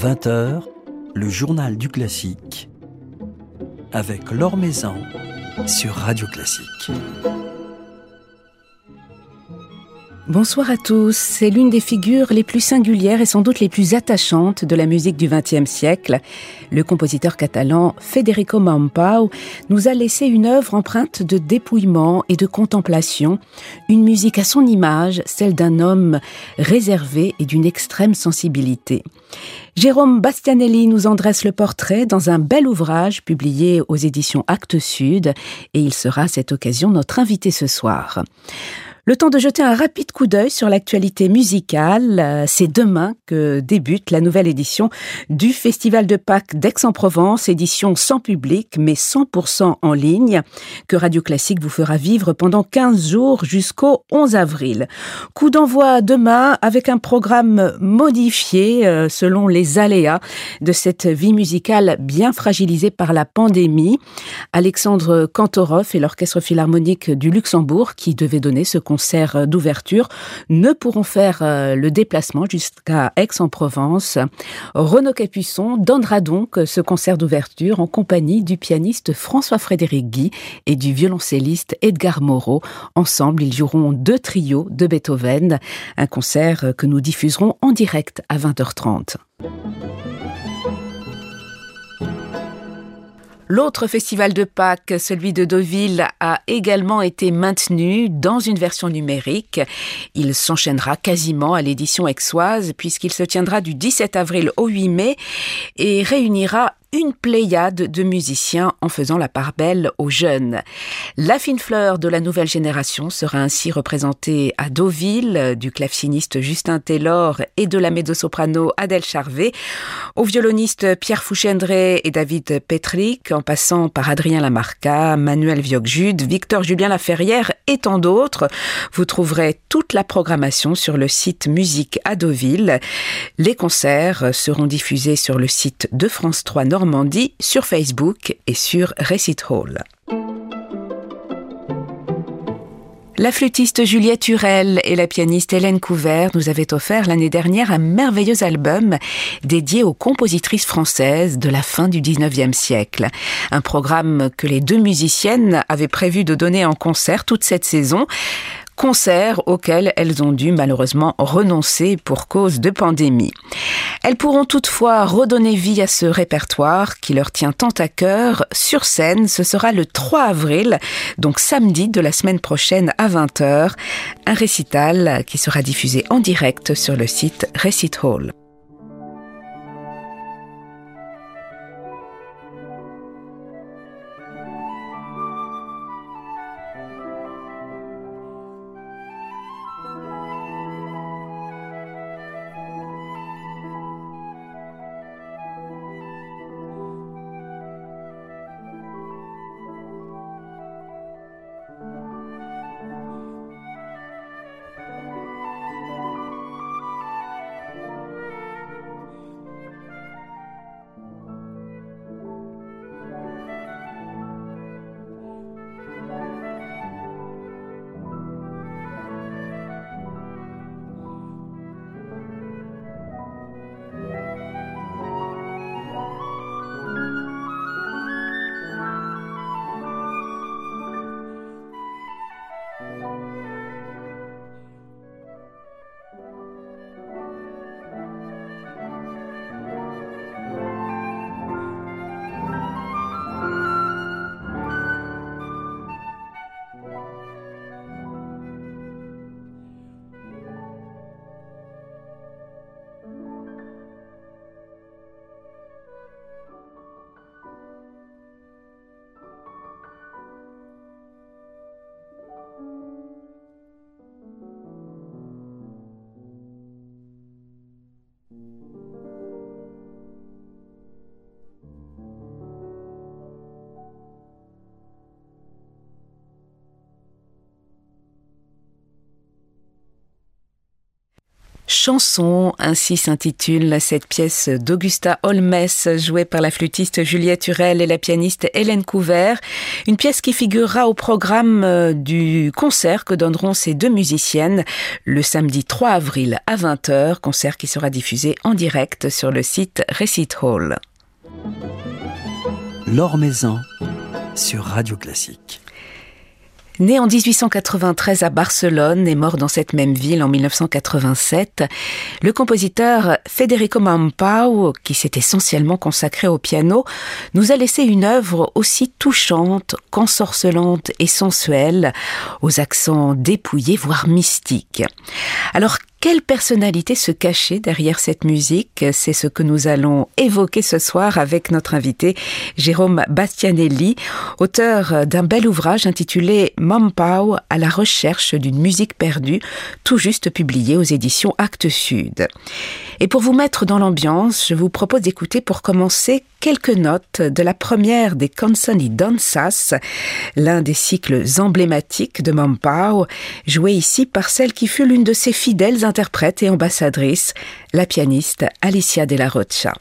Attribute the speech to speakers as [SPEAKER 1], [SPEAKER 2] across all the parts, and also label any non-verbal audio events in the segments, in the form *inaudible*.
[SPEAKER 1] 20h, le journal du classique avec Laure Maison sur Radio Classique.
[SPEAKER 2] Bonsoir à tous. C'est l'une des figures les plus singulières et sans doute les plus attachantes de la musique du XXe siècle. Le compositeur catalan Federico Mampau nous a laissé une œuvre empreinte de dépouillement et de contemplation, une musique à son image, celle d'un homme réservé et d'une extrême sensibilité. Jérôme Bastianelli nous en dresse le portrait dans un bel ouvrage publié aux éditions Actes Sud et il sera à cette occasion notre invité ce soir. Le temps de jeter un rapide coup d'œil sur l'actualité musicale. Euh, c'est demain que débute la nouvelle édition du Festival de Pâques d'Aix-en-Provence, édition sans public mais 100% en ligne, que Radio Classique vous fera vivre pendant 15 jours jusqu'au 11 avril. Coup d'envoi demain avec un programme modifié euh, selon les aléas de cette vie musicale bien fragilisée par la pandémie. Alexandre Kantorov et l'Orchestre Philharmonique du Luxembourg qui devait donner ce concert d'ouverture ne pourront faire euh, le déplacement jusqu'à Aix-en-Provence. Renaud Capuçon donnera donc ce concert d'ouverture en compagnie du pianiste François-Frédéric Guy et du violoncelliste Edgar Moreau. Ensemble, ils joueront deux trios de Beethoven, un concert que nous diffuserons en direct à 20h30. L'autre festival de Pâques, celui de Deauville, a également été maintenu dans une version numérique. Il s'enchaînera quasiment à l'édition exoise puisqu'il se tiendra du 17 avril au 8 mai et réunira une pléiade de musiciens en faisant la part belle aux jeunes. La fine fleur de la nouvelle génération sera ainsi représentée à Deauville, du claveciniste Justin Taylor et de la mezzo-soprano Adèle Charvet, aux violonistes Pierre Fouchendré et David Petrick, en passant par Adrien Lamarca, Manuel Viogjude, Victor Julien Laferrière et tant d'autres. Vous trouverez toute la programmation sur le site Musique à Deauville. Les concerts seront diffusés sur le site de France 3 Nord Normandie sur Facebook et sur Recit Hall. La flûtiste Juliette Hurel et la pianiste Hélène Couvert nous avaient offert l'année dernière un merveilleux album dédié aux compositrices françaises de la fin du 19e siècle. Un programme que les deux musiciennes avaient prévu de donner en concert toute cette saison concerts auxquels elles ont dû malheureusement renoncer pour cause de pandémie. Elles pourront toutefois redonner vie à ce répertoire qui leur tient tant à cœur sur scène. Ce sera le 3 avril, donc samedi de la semaine prochaine à 20h, un récital qui sera diffusé en direct sur le site Recit Hall. Chanson, ainsi s'intitule cette pièce d'Augusta Holmes, jouée par la flûtiste Juliette Hurel et la pianiste Hélène Couvert. Une pièce qui figurera au programme euh, du concert que donneront ces deux musiciennes le samedi 3 avril à 20h, concert qui sera diffusé en direct sur le site Receipt Hall.
[SPEAKER 1] Sur Radio Classique.
[SPEAKER 2] Né en 1893 à Barcelone et mort dans cette même ville en 1987, le compositeur Federico Mampau, qui s'est essentiellement consacré au piano, nous a laissé une œuvre aussi touchante qu'ensorcelante et sensuelle, aux accents dépouillés voire mystiques. Quelle personnalité se cachait derrière cette musique? C'est ce que nous allons évoquer ce soir avec notre invité Jérôme Bastianelli, auteur d'un bel ouvrage intitulé Mampao à la recherche d'une musique perdue, tout juste publié aux éditions Actes Sud. Et pour vous mettre dans l'ambiance, je vous propose d'écouter pour commencer quelques notes de la première des Canzoni Danzas, l'un des cycles emblématiques de Mampao, joué ici par celle qui fut l'une de ses fidèles interprètes et ambassadrices, la pianiste Alicia de la Rocha.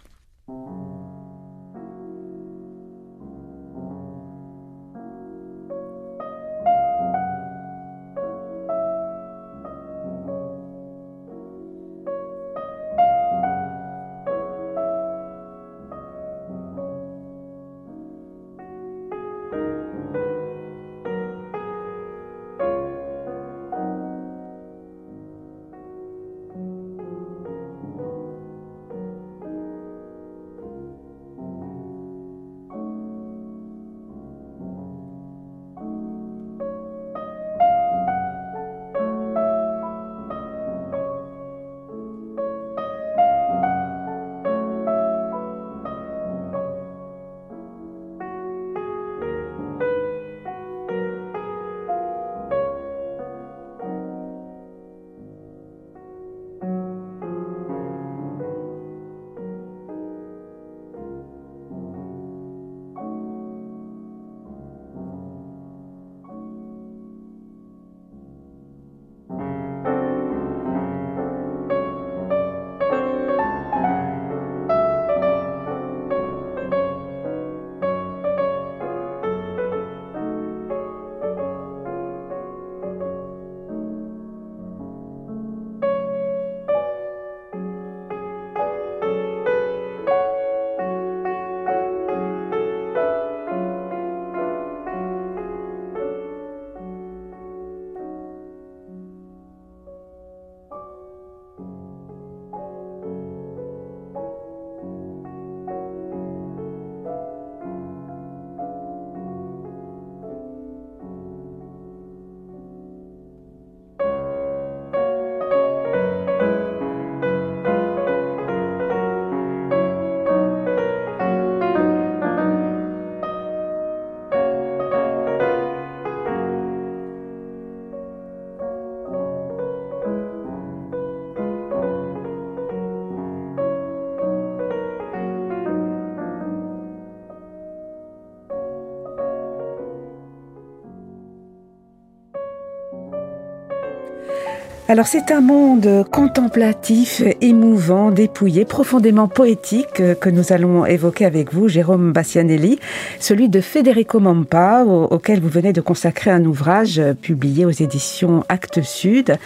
[SPEAKER 2] Alors c'est un monde contemplatif, émouvant, dépouillé, profondément poétique que nous allons évoquer avec vous, Jérôme Bassianelli, celui de Federico Mampa, auquel vous venez de consacrer un ouvrage publié aux éditions Actes Sud,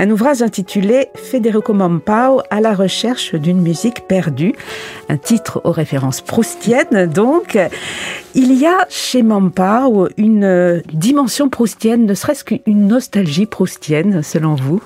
[SPEAKER 2] un ouvrage intitulé Federico Mampao à la recherche d'une musique perdue, un titre aux références proustiennes donc. Il y a chez Mampao une dimension proustienne, ne serait-ce qu'une nostalgie proustienne selon vous?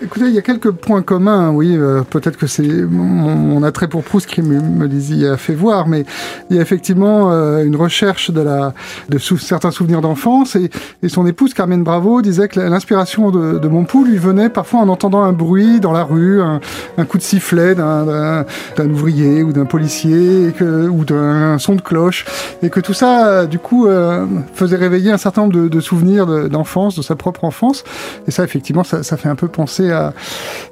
[SPEAKER 3] Écoutez, il y a quelques points communs, oui. Euh, peut-être que c'est mon, attrait pour Proust qui me, me, les y a fait voir, mais il y a effectivement euh, une recherche de, la, de certains souvenirs d'enfance. Et, et, son épouse, Carmen Bravo, disait que l'inspiration de, de Montpoul lui venait parfois en entendant un bruit dans la rue, un, un coup de sifflet d'un ouvrier ou d'un policier, et que, ou d'un son de cloche. Et que tout ça, du coup, euh, faisait réveiller un certain nombre de, de souvenirs d'enfance, de, sa propre enfance. Et ça, effectivement, ça, ça fait un peu penser à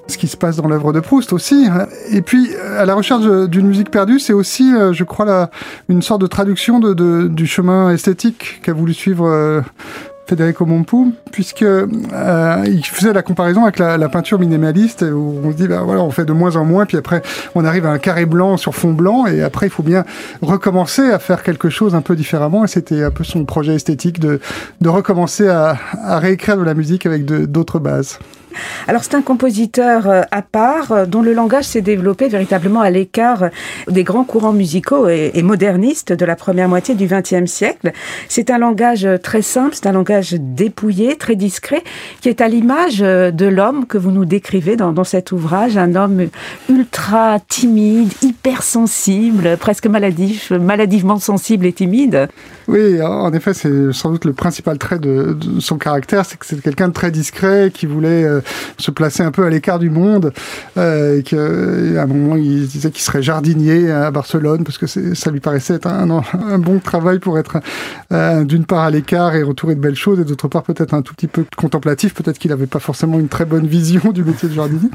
[SPEAKER 3] ce qui se passe dans l'œuvre de Proust aussi. Et puis, à la recherche d'une musique perdue, c'est aussi, euh, je crois, une sorte de traduction du chemin esthétique qu'a voulu suivre euh, Federico Mompou, puisque euh, il faisait la comparaison avec la, peinture minimaliste, où on se dit, bah, voilà, on fait de moins en moins, puis après, on arrive à un carré blanc sur fond blanc, et après, il faut bien recommencer à faire quelque chose un peu différemment, et c'était un peu son projet esthétique de, recommencer à réécrire de la musique avec d'autres bases.
[SPEAKER 2] Alors c'est un compositeur euh, à part euh, dont le langage s'est développé véritablement à l'écart des grands courants musicaux et, modernistes de la première moitié du XXe siècle. C'est un langage très simple, c'est un langage dépouillé, très discret, qui est à l'image euh, de l'homme que vous nous décrivez dans, dans cet ouvrage, un homme ultra timide, hypersensible, presque maladif, maladivement sensible et timide.
[SPEAKER 3] Oui, en effet, c'est sans doute le principal trait de, son caractère, c'est que c'est quelqu'un de très discret, qui voulait se placer un peu à l'écart du monde, euh, et qu'à un moment il disait qu'il serait jardinier à Barcelone parce que ça lui paraissait être un, bon travail pour être euh, d'une part à l'écart et retourer de belles choses, et d'autre part peut-être un tout petit peu contemplatif, peut-être qu'il n'avait pas forcément une très bonne vision du métier de jardinier.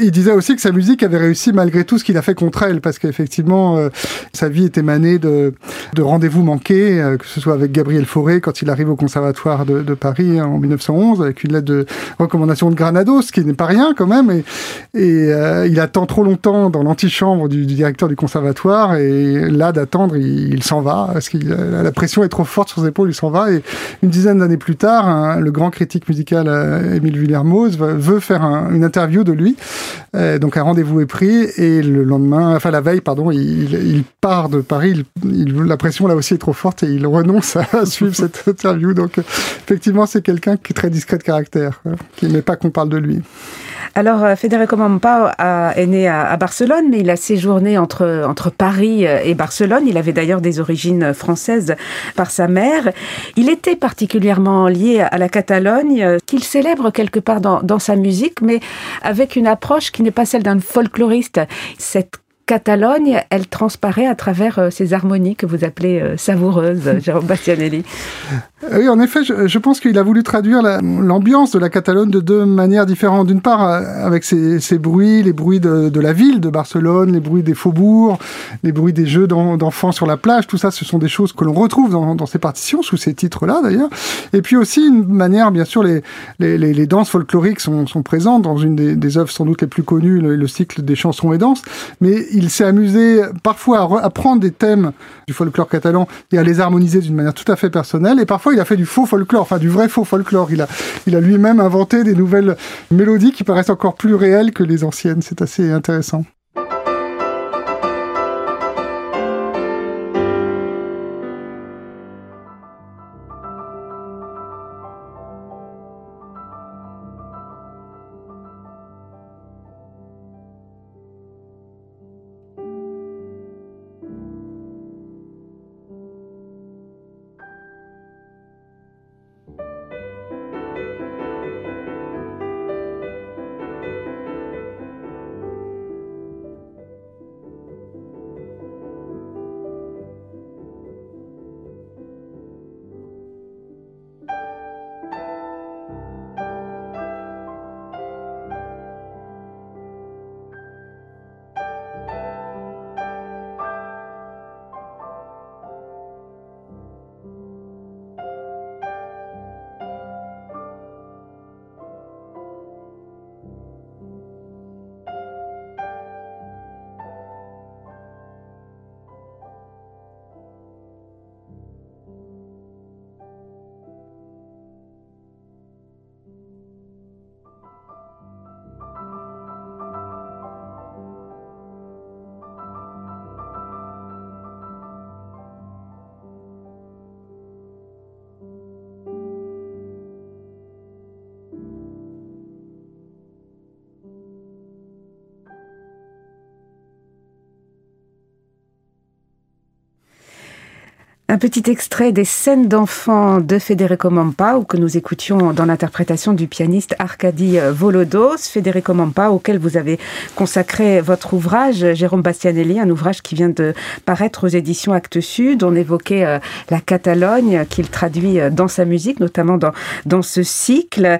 [SPEAKER 3] Il disait aussi que sa musique avait réussi malgré tout ce qu'il a fait contre elle, parce qu'effectivement euh, sa vie est émanée de, de rendez-vous manqués, euh, que ce soit avec Gabriel Fauré quand il arrive au conservatoire de, Paris en 1911, avec une lettre de recommandation de Granados, ce qui n'est pas rien quand même. Et, euh, il attend trop longtemps dans l'antichambre du, directeur du conservatoire. Et là, d'attendre, il, s'en va. Parce que la pression est trop forte sur ses épaules, il s'en va. Et une dizaine d'années plus tard, le grand critique musical euh, Émile Villermoz veut faire une interview de lui. Euh, donc un rendez-vous est pris. Et le lendemain, enfin la veille, pardon, il, part de Paris. La pression là aussi est trop forte et il renonce à suivre cette *laughs* interview. Donc effectivement, c'est quelqu'un qui est très discret de caractère, qui n'est pas qu'on parle de lui.
[SPEAKER 2] Alors, euh, Federico Mampao est né à, Barcelone, mais il a séjourné entre, entre Paris et Barcelone. Il avait d'ailleurs des origines françaises par sa mère. Il était particulièrement lié à la Catalogne, qu'il célèbre quelque part dans, dans sa musique, mais avec une approche qui n'est pas celle d'un folkloriste. Cette Catalogne, elle transparaît à travers euh, ces harmonies que vous appelez euh, savoureuses, *laughs* Jérôme Bastianelli.
[SPEAKER 3] Oui, en effet, je, pense qu'il a voulu traduire l'ambiance de la Catalogne de deux manières différentes. D'une part, euh, avec ces, bruits, les bruits de, la ville de Barcelone, les bruits des faubourgs, les bruits des jeux d'enfants sur la plage, tout ça, ce sont des choses que l'on retrouve dans, dans, ces partitions, sous ces titres-là d'ailleurs. Et puis aussi une manière, bien sûr, les, les, les, danses folkloriques sont, sont, présentes dans une des, des, œuvres sans doute les plus connues, le, le cycle des chansons et danses. Mais il s'est amusé parfois à, prendre des thèmes du folklore catalan et à les harmoniser d'une manière tout à fait personnelle. Et parfois, il a fait du faux folklore, enfin du vrai faux folklore. Il a, il a lui-même inventé des nouvelles mélodies qui paraissent encore plus réelles que les anciennes. C'est assez intéressant. Un petit extrait des scènes d'enfants de Federico Mampao que nous écoutions dans l'interprétation du pianiste Arkady Volodos. Federico Mampao auquel vous avez consacré votre ouvrage, Jérôme Bastianelli, un ouvrage qui vient de paraître aux éditions Actes Sud. On évoquait euh, la Catalogne qu'il traduit euh, dans sa musique, notamment dans, dans ce cycle.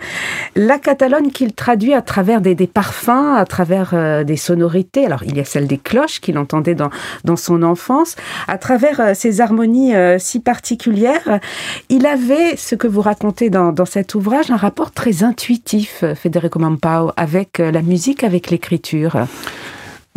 [SPEAKER 3] La Catalogne qu'il traduit à travers des, des parfums, à travers euh, des sonorités. Alors il y a celle des cloches qu'il entendait dans, dans son enfance, à travers ces harmonies
[SPEAKER 2] si particulière. Il avait, ce que vous racontez dans, dans cet ouvrage, un rapport très intuitif, Federico Mampao, avec la musique, avec l'écriture.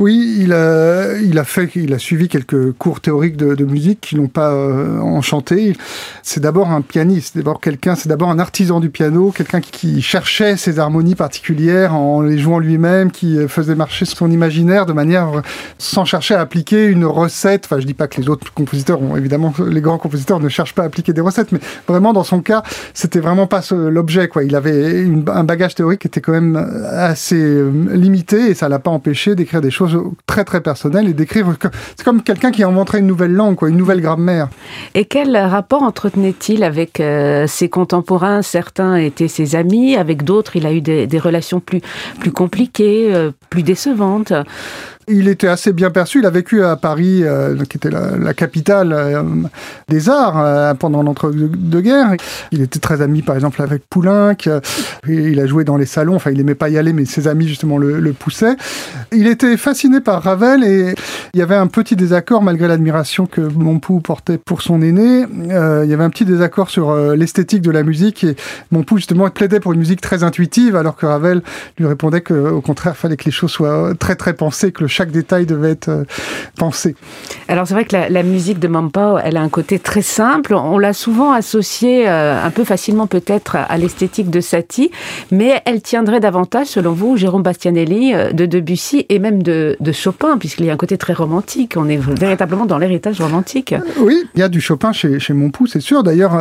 [SPEAKER 3] Oui, il a, fait, il a suivi quelques cours théoriques de, musique qui l'ont pas euh, enchanté. C'est d'abord un pianiste, d'abord quelqu'un, c'est d'abord un artisan du piano, quelqu'un qui, cherchait ses harmonies particulières en les jouant lui-même, qui faisait marcher son imaginaire de manière sans chercher à appliquer une recette. Enfin, je dis pas que les autres compositeurs évidemment, les grands compositeurs ne cherchent pas à appliquer des recettes, mais vraiment dans son cas, c'était vraiment pas l'objet. Il avait un bagage théorique qui était quand même assez euh, limité et ça l'a pas empêché d'écrire des choses très très personnelles et d'écrire. C'est comme quelqu'un qui inventerait une nouvelle langue, quoi, une nouvelle grammaire.
[SPEAKER 2] Et quel rapport entretenait-il avec euh, ses contemporains? Certains étaient ses amis, avec d'autres, il a eu des, relations plus, plus compliquées, euh, plus décevantes.
[SPEAKER 3] Il était assez bien perçu. Il a vécu à Paris, euh, qui était la, capitale euh, des arts euh, pendant l'entre-deux-guerres. Il était très ami, par exemple, avec Poulenc. il a joué dans les salons. Enfin, il aimait pas y aller, mais ses amis justement le, poussaient. Il était fasciné par Ravel et il y avait un petit désaccord malgré l'admiration que Montpou portait pour son aîné. il y avait un petit désaccord sur l'esthétique de la musique et Montpou justement plaidait pour une musique très intuitive, alors que Ravel lui répondait qu'au contraire, fallait que les choses soient très très pensées, que le chaque détail devait être euh, pensé.
[SPEAKER 2] Alors c'est vrai que la, musique de Mampao, elle a un côté très simple. On l'a souvent associée euh, un peu facilement peut-être à l'esthétique de Satie, mais elle tiendrait davantage, selon vous, Jérôme Bastianelli, euh, de Debussy et même de, Chopin, puisqu'il y a un côté très romantique. On est véritablement dans l'héritage romantique.
[SPEAKER 3] Oui, il y a du Chopin chez, chez c'est sûr. D'ailleurs,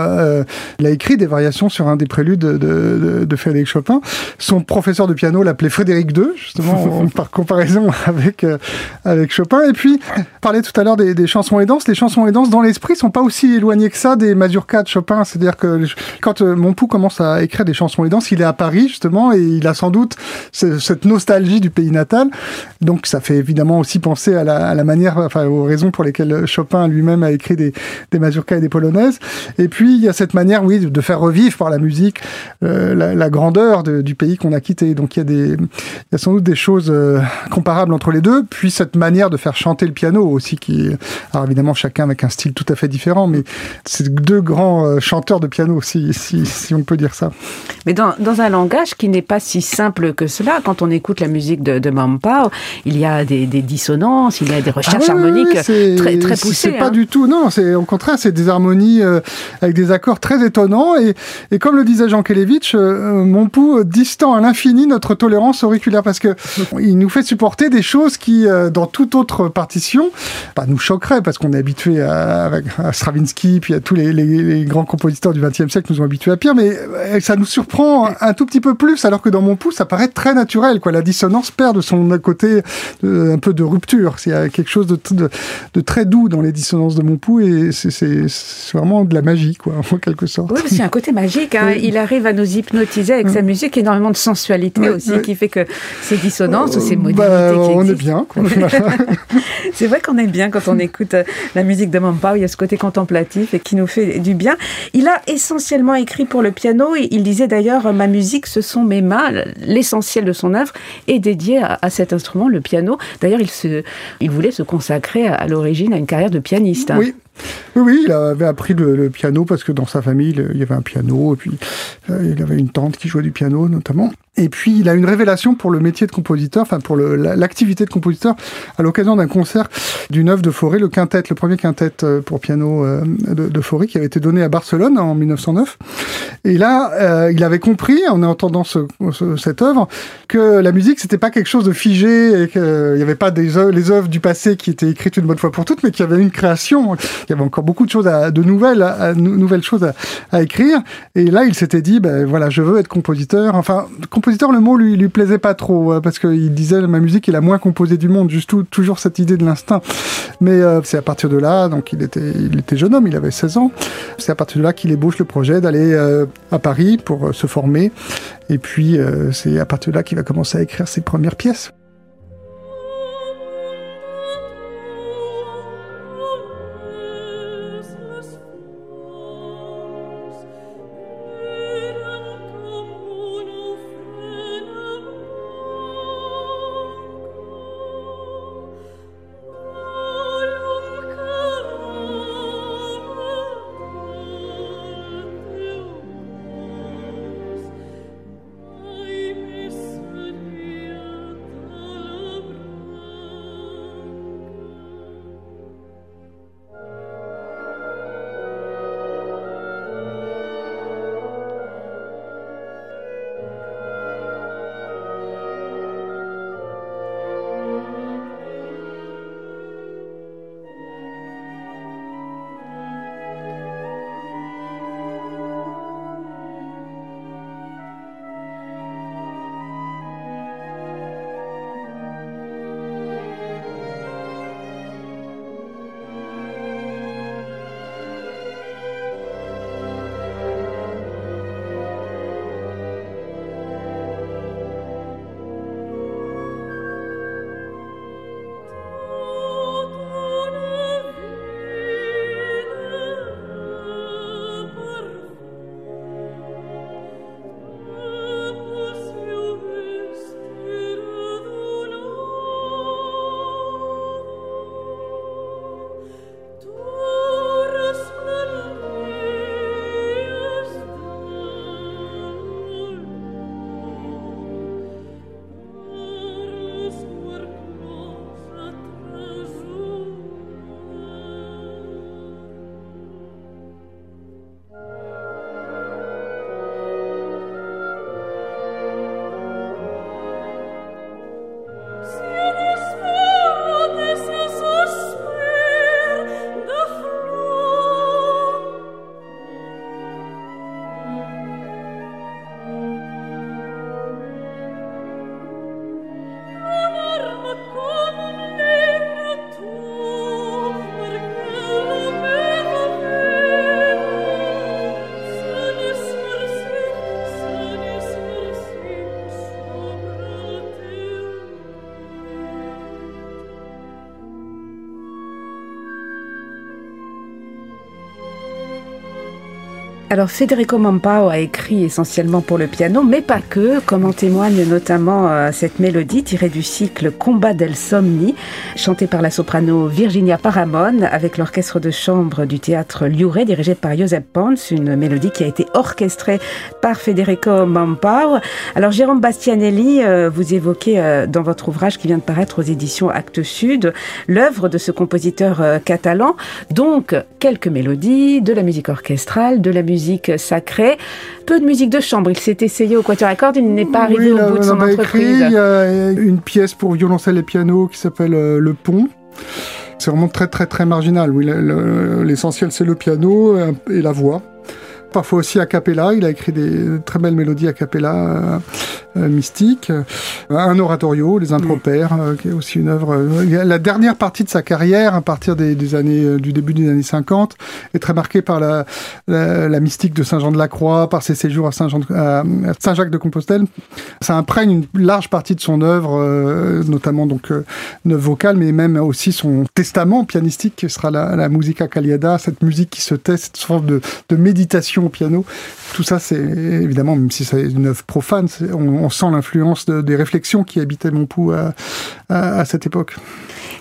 [SPEAKER 3] il a écrit des variations sur un des préludes de, de Frédéric Chopin. Son professeur de piano l'appelait Frédéric II, justement, *laughs* par comparaison avec euh, Chopin. Et puis, parler tout à l'heure des, chansons et danses. Les chansons et danses, dans l'esprit, sont pas aussi éloignées que ça des mazurkas de Chopin. C'est-à-dire que quand euh, mon commence à écrire des chansons et danses, il est à Paris, justement, et il a sans doute cette nostalgie du pays natal. Donc, ça fait évidemment aussi penser à la, manière, enfin, aux raisons pour lesquelles Chopin lui-même a écrit des, mazurkas et des polonaises. Et puis, il y a cette manière, oui, de faire revivre par la musique euh, la, grandeur du pays qu'on a quitté. Donc, il y a des, il y a sans doute des choses comparables entre les deux puis cette manière de faire chanter le piano aussi, qui, alors évidemment chacun avec un style tout à fait différent, mais c'est deux grands euh, chanteurs de piano, si, si, on peut dire ça.
[SPEAKER 2] Mais dans, dans un langage qui n'est pas si simple que cela, quand on écoute la musique de, de Mampao, il y a des, dissonances, il y a des recherches ah harmoniques très, très poussées.
[SPEAKER 3] C'est pas hein. du tout, non, c'est au contraire, c'est des harmonies euh, avec des accords très étonnants, et, et comme le disait Jean Kelevitch, euh, mon pouls distend à l'infini notre tolérance auriculaire, parce que il nous fait supporter des choses qui euh, dans toute autre partition, bah, nous choquerait parce qu'on est habitué à, Stravinsky, puis à tous les, grands compositeurs du XXe siècle nous ont habitués à pire, mais euh, ça nous surprend un, tout petit peu plus, alors que dans mon pouls, ça paraît très naturel. Quoi. La dissonance perd de son côté un peu de rupture. Il y a quelque chose de, de, très doux dans les dissonances de mon pouls, et c'est vraiment de la magie, quoi, en quelque sorte.
[SPEAKER 2] Oui, c'est un côté magique. Hein. Il arrive à nous hypnotiser avec sa musique, énormément de sensualité aussi, qui fait que ces dissonances ou ces bah, modalités
[SPEAKER 3] On est bien, *laughs*
[SPEAKER 2] c'est vrai qu'on est bien quand on écoute euh, la musique de Mampao. Il y a ce côté contemplatif et qui nous fait du bien. Il a essentiellement écrit pour le piano et il disait d'ailleurs ma musique, ce sont mes mains. L'essentiel de son œuvre est dédié à, cet instrument, le piano. D'ailleurs, il, se, il voulait se consacrer à, l'origine à une carrière de pianiste.
[SPEAKER 3] Oui. Oui, oui, il avait appris le, piano parce que dans sa famille, il y avait un piano, et puis euh, il avait une tante qui jouait du piano notamment. Et puis, il a une révélation pour le métier de compositeur, enfin pour l'activité de compositeur, à l'occasion d'un concert d'une œuvre de Fauré, le quintet, le premier quintet euh, pour piano euh, de, de qui avait été donné à Barcelone en 1909. Et là, euh, il avait compris, en entendant ce, cette œuvre, que la musique, c'était pas quelque chose de figé, et qu'il n'y avait pas les œuvres du passé qui étaient écrites une bonne fois pour toutes, mais qu'il y avait une création, il y avait encore beaucoup de choses, à, de nouvelles, à, nouvelles choses à, à, écrire. Et là, il s'était dit, ben voilà, je veux être compositeur. Enfin, compositeur, le mot lui, lui plaisait pas trop, euh, parce qu'il disait ma musique est la moins composée du monde, juste toujours cette idée de l'instinct. Mais euh, c'est à partir de là, donc il était, il était jeune homme, il avait 16 ans, c'est à partir de là qu'il ébauche le projet d'aller euh, à Paris pour se former. Et puis c'est à partir de là qu'il va commencer à écrire ses premières pièces.
[SPEAKER 2] Alors Federico Mampao a écrit essentiellement pour le piano, mais pas que, comme en témoigne notamment euh, cette mélodie tirée du cycle Combat del Somni, chantée par la soprano Virginia Paramon avec l'orchestre de chambre du théâtre Liure dirigé par Josep Pons, une mélodie qui a été orchestrée par Federico Mampao. Alors Jérôme Bastianelli, euh, vous évoquez euh, dans votre ouvrage qui vient de paraître aux éditions Actes Sud l'œuvre de ce compositeur catalan, donc quelques mélodies, de la musique orchestrale, de la musique musique sacrée, peu de musique de chambre. Il s'est essayé au quatuor à cordes, il n'est pas arrivé au bout de son entreprise.
[SPEAKER 3] il y a une pièce pour violoncelle et piano qui s'appelle euh, Le Pont. C'est vraiment très très très marginal. Oui, l'essentiel c'est le piano et la voix parfois aussi a cappella. Il a écrit des très belles mélodies a cappella euh, euh, mystiques. Euh, un oratorio, Les Impropères, qui est aussi une œuvre. la dernière partie de sa carrière, à partir des, années du début des années 50, est très marquée par la, la, mystique de Saint Jean de la Croix, par ses séjours à Saint, Jacques de Compostelle. Ça imprègne une large partie de son œuvre, notamment donc neuf vocale, mais même aussi son testament pianistique qui sera la, la musica caliada, cette musique qui se teste, cette sorte de, de méditation au piano. Tout ça, c'est évidemment, même si c'est une œuvre profane, on, sent l'influence des réflexions qui habitaient mon pouls à cette époque.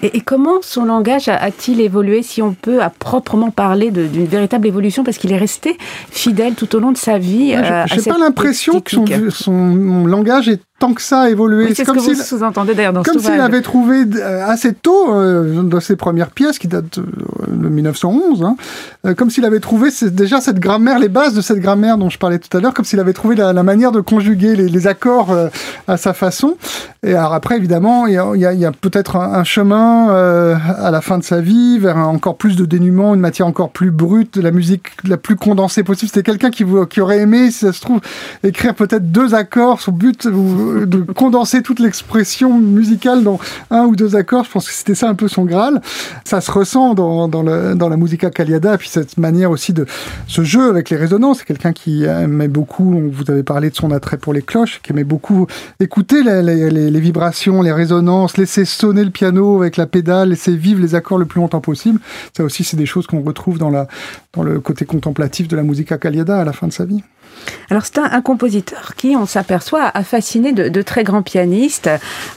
[SPEAKER 2] Et, comment son langage a-t-il évolué, si on peut à proprement parler d'une véritable évolution, parce qu'il est resté fidèle tout au long de sa vie
[SPEAKER 3] Je n'ai pas l'impression que son, son, langage est tant que ça a évolué.
[SPEAKER 2] c'est ce que vous sous-entendez d'ailleurs dans
[SPEAKER 3] Comme s'il avait trouvé euh, assez tôt, euh, dans ses premières pièces, qui datent euh, de 1911, hein, comme s'il avait trouvé déjà cette grammaire, les bases de cette grammaire dont je parlais tout à l'heure, comme s'il avait trouvé la, manière de conjuguer les, accords à sa façon. Et alors après, évidemment, il y a, peut-être un, chemin à la fin de sa vie vers encore plus de dénuement, une matière encore plus brute, de la musique la plus condensée possible. C'était quelqu'un qui, qui aurait aimé, si ça se trouve, écrire peut-être deux accords. Son but, de condenser toute l'expression musicale dans un ou deux accords. Je pense que c'était ça un peu son Graal. Ça se ressent dans, dans, le, dans la musica Caliada, puis cette manière aussi de ce jeu avec les résonances. C'est quelqu'un qui aimait beaucoup, vous avez parlé de son attrait pour les cloches, qui aimait beaucoup écouter les vibrations, les résonances, laisser sonner le piano avec la pédale, laisser vivre les accords le plus longtemps possible. Ça aussi, c'est des choses qu'on retrouve dans, la, dans le côté contemplatif de la musica Caliada à la fin de sa vie.
[SPEAKER 2] Alors c'est un, compositeur qui, on s'aperçoit, a fasciné de, très grands pianistes.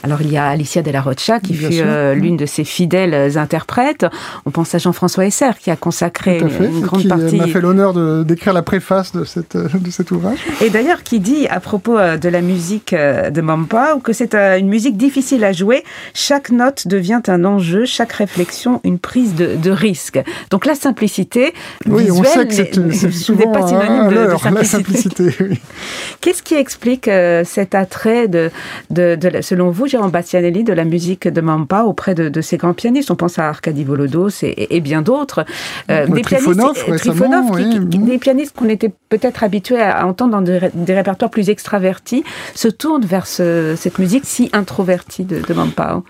[SPEAKER 2] Alors il y a Alicia Della Rocha qui fut euh, l'une de ses fidèles interprètes. On pense à Jean-François Esser qui a consacré une, grande
[SPEAKER 3] qui
[SPEAKER 2] partie.
[SPEAKER 3] m'a fait l'honneur d'écrire la préface de, cette, de cet ouvrage.
[SPEAKER 2] Et d'ailleurs qui dit à propos euh, de la musique euh, de Mampa que c'est une musique difficile à jouer. Chaque note devient un enjeu, chaque réflexion une prise de, risque. Donc la simplicité oui, on sait que c'est *laughs* souvent pas synonyme de, simplicité. *laughs* Qu'est-ce qui explique euh, cet attrait de, de, selon vous, Jérôme Bastianelli, de la musique de Mampa auprès de, ces grands pianistes? On pense à Arkady Volodos et, bien d'autres.
[SPEAKER 3] Euh, des, pianistes,
[SPEAKER 2] des pianistes qu'on était peut-être habitués à entendre dans des, répertoires plus extravertis se tournent vers cette musique si introvertie de, de Mampa.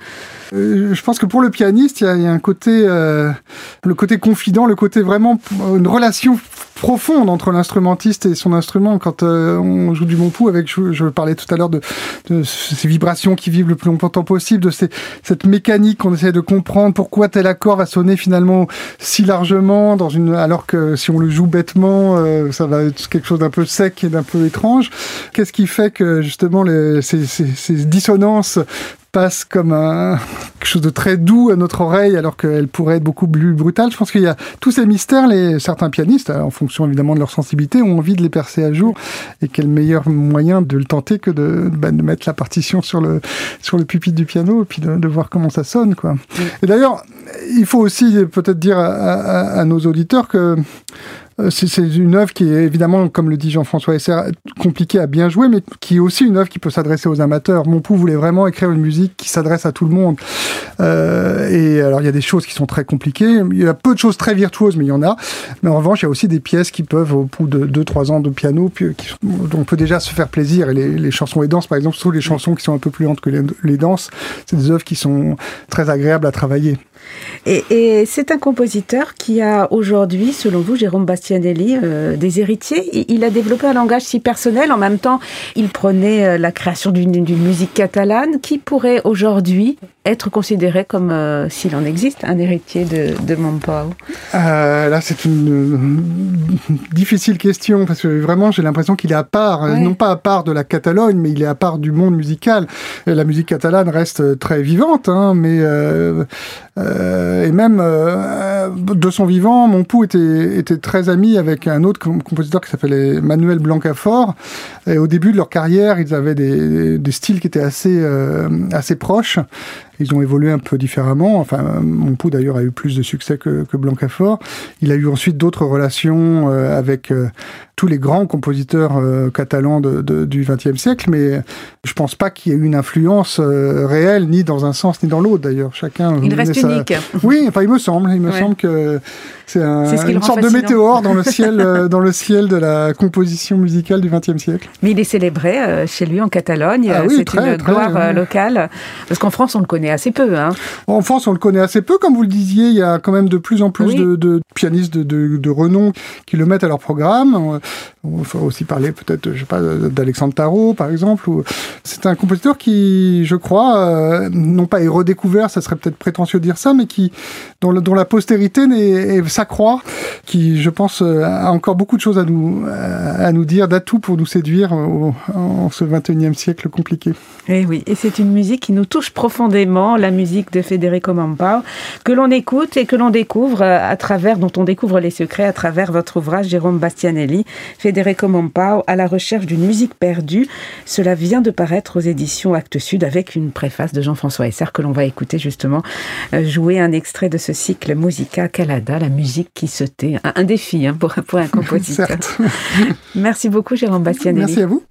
[SPEAKER 3] Euh, je pense que pour le pianiste, il y a, un côté, le côté confident, le côté vraiment une relation profonde entre l'instrumentiste et son instrument. Quand euh, on joue du Montpou, avec, je, parlais tout à l'heure de, ces vibrations qui vivent le plus longtemps possible, de cette mécanique qu'on essaie de comprendre, pourquoi tel accord va sonner finalement si largement, dans une, alors que si on le joue bêtement, euh, ça va être quelque chose d'un peu sec et d'un peu étrange. Qu'est-ce qui fait que justement les, ces, ces, ces dissonances passe comme un, *laughs* quelque chose de très doux à notre oreille alors qu'elle pourrait être beaucoup plus brutale. Je pense qu'il y a tous ces mystères, les, certains pianistes, en fonction évidemment de leur sensibilité, ont envie de les percer à jour et quel meilleur moyen de le tenter que de, bah, de mettre la partition sur le, sur le pupitre du piano et puis de, de voir comment ça sonne. Quoi. Et d'ailleurs, il faut aussi peut-être dire à, à, à nos auditeurs que c'est une œuvre qui est évidemment, comme le dit Jean-François Esser, compliquée à bien jouer, mais qui est aussi une œuvre qui peut s'adresser aux amateurs. Montpou voulait vraiment écrire une musique qui s'adresse à tout le monde. Euh, et alors, il y a des choses qui sont très compliquées. Il y a peu de choses très virtuoses, mais il y en a. Mais en revanche, il y a aussi des pièces qui peuvent, au bout de 2-3 ans de piano, dont on peut déjà se faire plaisir. Et les, chansons et danses, par exemple, surtout les chansons qui sont un peu plus lentes que les, les danses, c'est des œuvres qui sont très agréables à travailler.
[SPEAKER 2] Et c'est un compositeur qui a aujourd'hui, selon vous, Jérôme Bastien, Bastianelli, des héritiers. Il a développé un langage si personnel. En même temps, il prenait la création d'une musique catalane qui pourrait aujourd'hui être considéré comme, euh, s'il en existe, un héritier de, de
[SPEAKER 3] euh, Là, c'est une difficile question parce que vraiment, j'ai l'impression qu'il est à part, non pas à part de la Catalogne, mais il est à part du monde musical. Et la musique catalane reste très vivante, hein, mais euh, et même de son vivant, Montpou était, était très ami avec un autre compositeur qui s'appelait Manuel Blancafort. Et au début de leur carrière, ils avaient des, des styles qui étaient assez, assez proches. Ils ont évolué un peu différemment. Enfin, mon pou d'ailleurs a eu plus de succès que, que Blancafort. Il a eu ensuite d'autres relations euh, avec euh, tous les grands compositeurs euh, catalans de, de, du XXe siècle, mais je pense pas qu'il y ait eu une influence réelle, ni dans un sens ni dans l'autre d'ailleurs. Chacun.
[SPEAKER 2] Il reste unique. *laughs*
[SPEAKER 3] Oui, enfin, il me semble. Il me semble que c'est une sorte de météore dans le *laughs* ciel, dans le ciel de la composition musicale du XXe siècle.
[SPEAKER 2] Mais il est célébré chez lui en Catalogne. Ah oui, c'est une gloire locale, parce qu'en France on le connaît assez peu. Hein.
[SPEAKER 3] En France, on le connaît assez peu, comme vous le disiez. Il y a quand même de plus en plus de, pianistes de, renom qui le mettent à leur programme. Il faut aussi parler peut-être, je sais pas, d'Alexandre Tarot, par exemple. C'est un compositeur qui, je crois, euh, non pas est redécouvert, ça serait peut-être prétentieux de dire ça, mais qui, dont, la postérité s'accroît, qui, je pense, euh, a encore beaucoup de choses à nous, à nous dire, d'atouts pour nous séduire en ce 21e siècle compliqué.
[SPEAKER 2] Et eh oui, et c'est une musique qui nous touche profondément, la musique de Federico Mampao, que l'on écoute et que l'on découvre euh, à travers, dont on découvre les secrets à travers votre ouvrage Jérôme Bastianelli, Federico Mampao, à la recherche d'une musique perdue. Cela vient de paraître aux éditions Actes Sud avec une préface de Jean-François Esser que l'on va écouter justement euh, jouer un extrait de ce cycle Musica Calada, la musique qui se tait. Un, défi hein, pour, pour un *laughs* compositeur. Merci beaucoup Jérôme Bastianelli.
[SPEAKER 3] Merci à vous.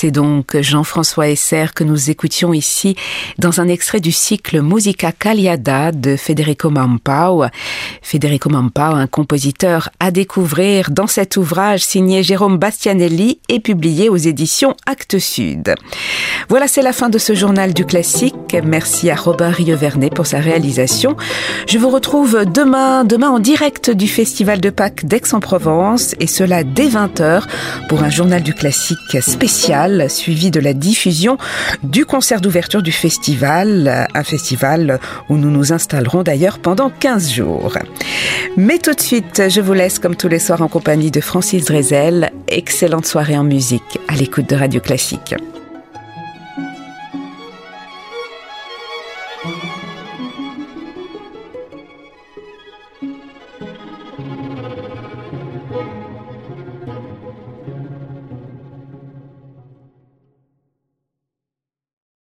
[SPEAKER 2] C'est donc Jean-François Esser que nous écoutions ici dans un extrait du cycle Musica Cagliada de Federico Mampao. Federico Mampao, un compositeur à découvrir dans cet ouvrage signé Jérôme Bastianelli et publié aux éditions Actes Sud. Voilà, c'est la fin de ce journal du classique. Merci à Robin Rievernet pour sa réalisation. Je vous retrouve demain, demain en direct du Festival de Pâques d'Aix-en-Provence et cela dès 20h pour un journal du classique spécial suivi de la diffusion du concert d'ouverture du festival, un festival où nous nous installerons d'ailleurs pendant 15 jours. Mais tout de suite, je vous laisse comme tous les soirs en compagnie de Francis Drezel. Excellente soirée en musique à l'écoute de Radio Classique.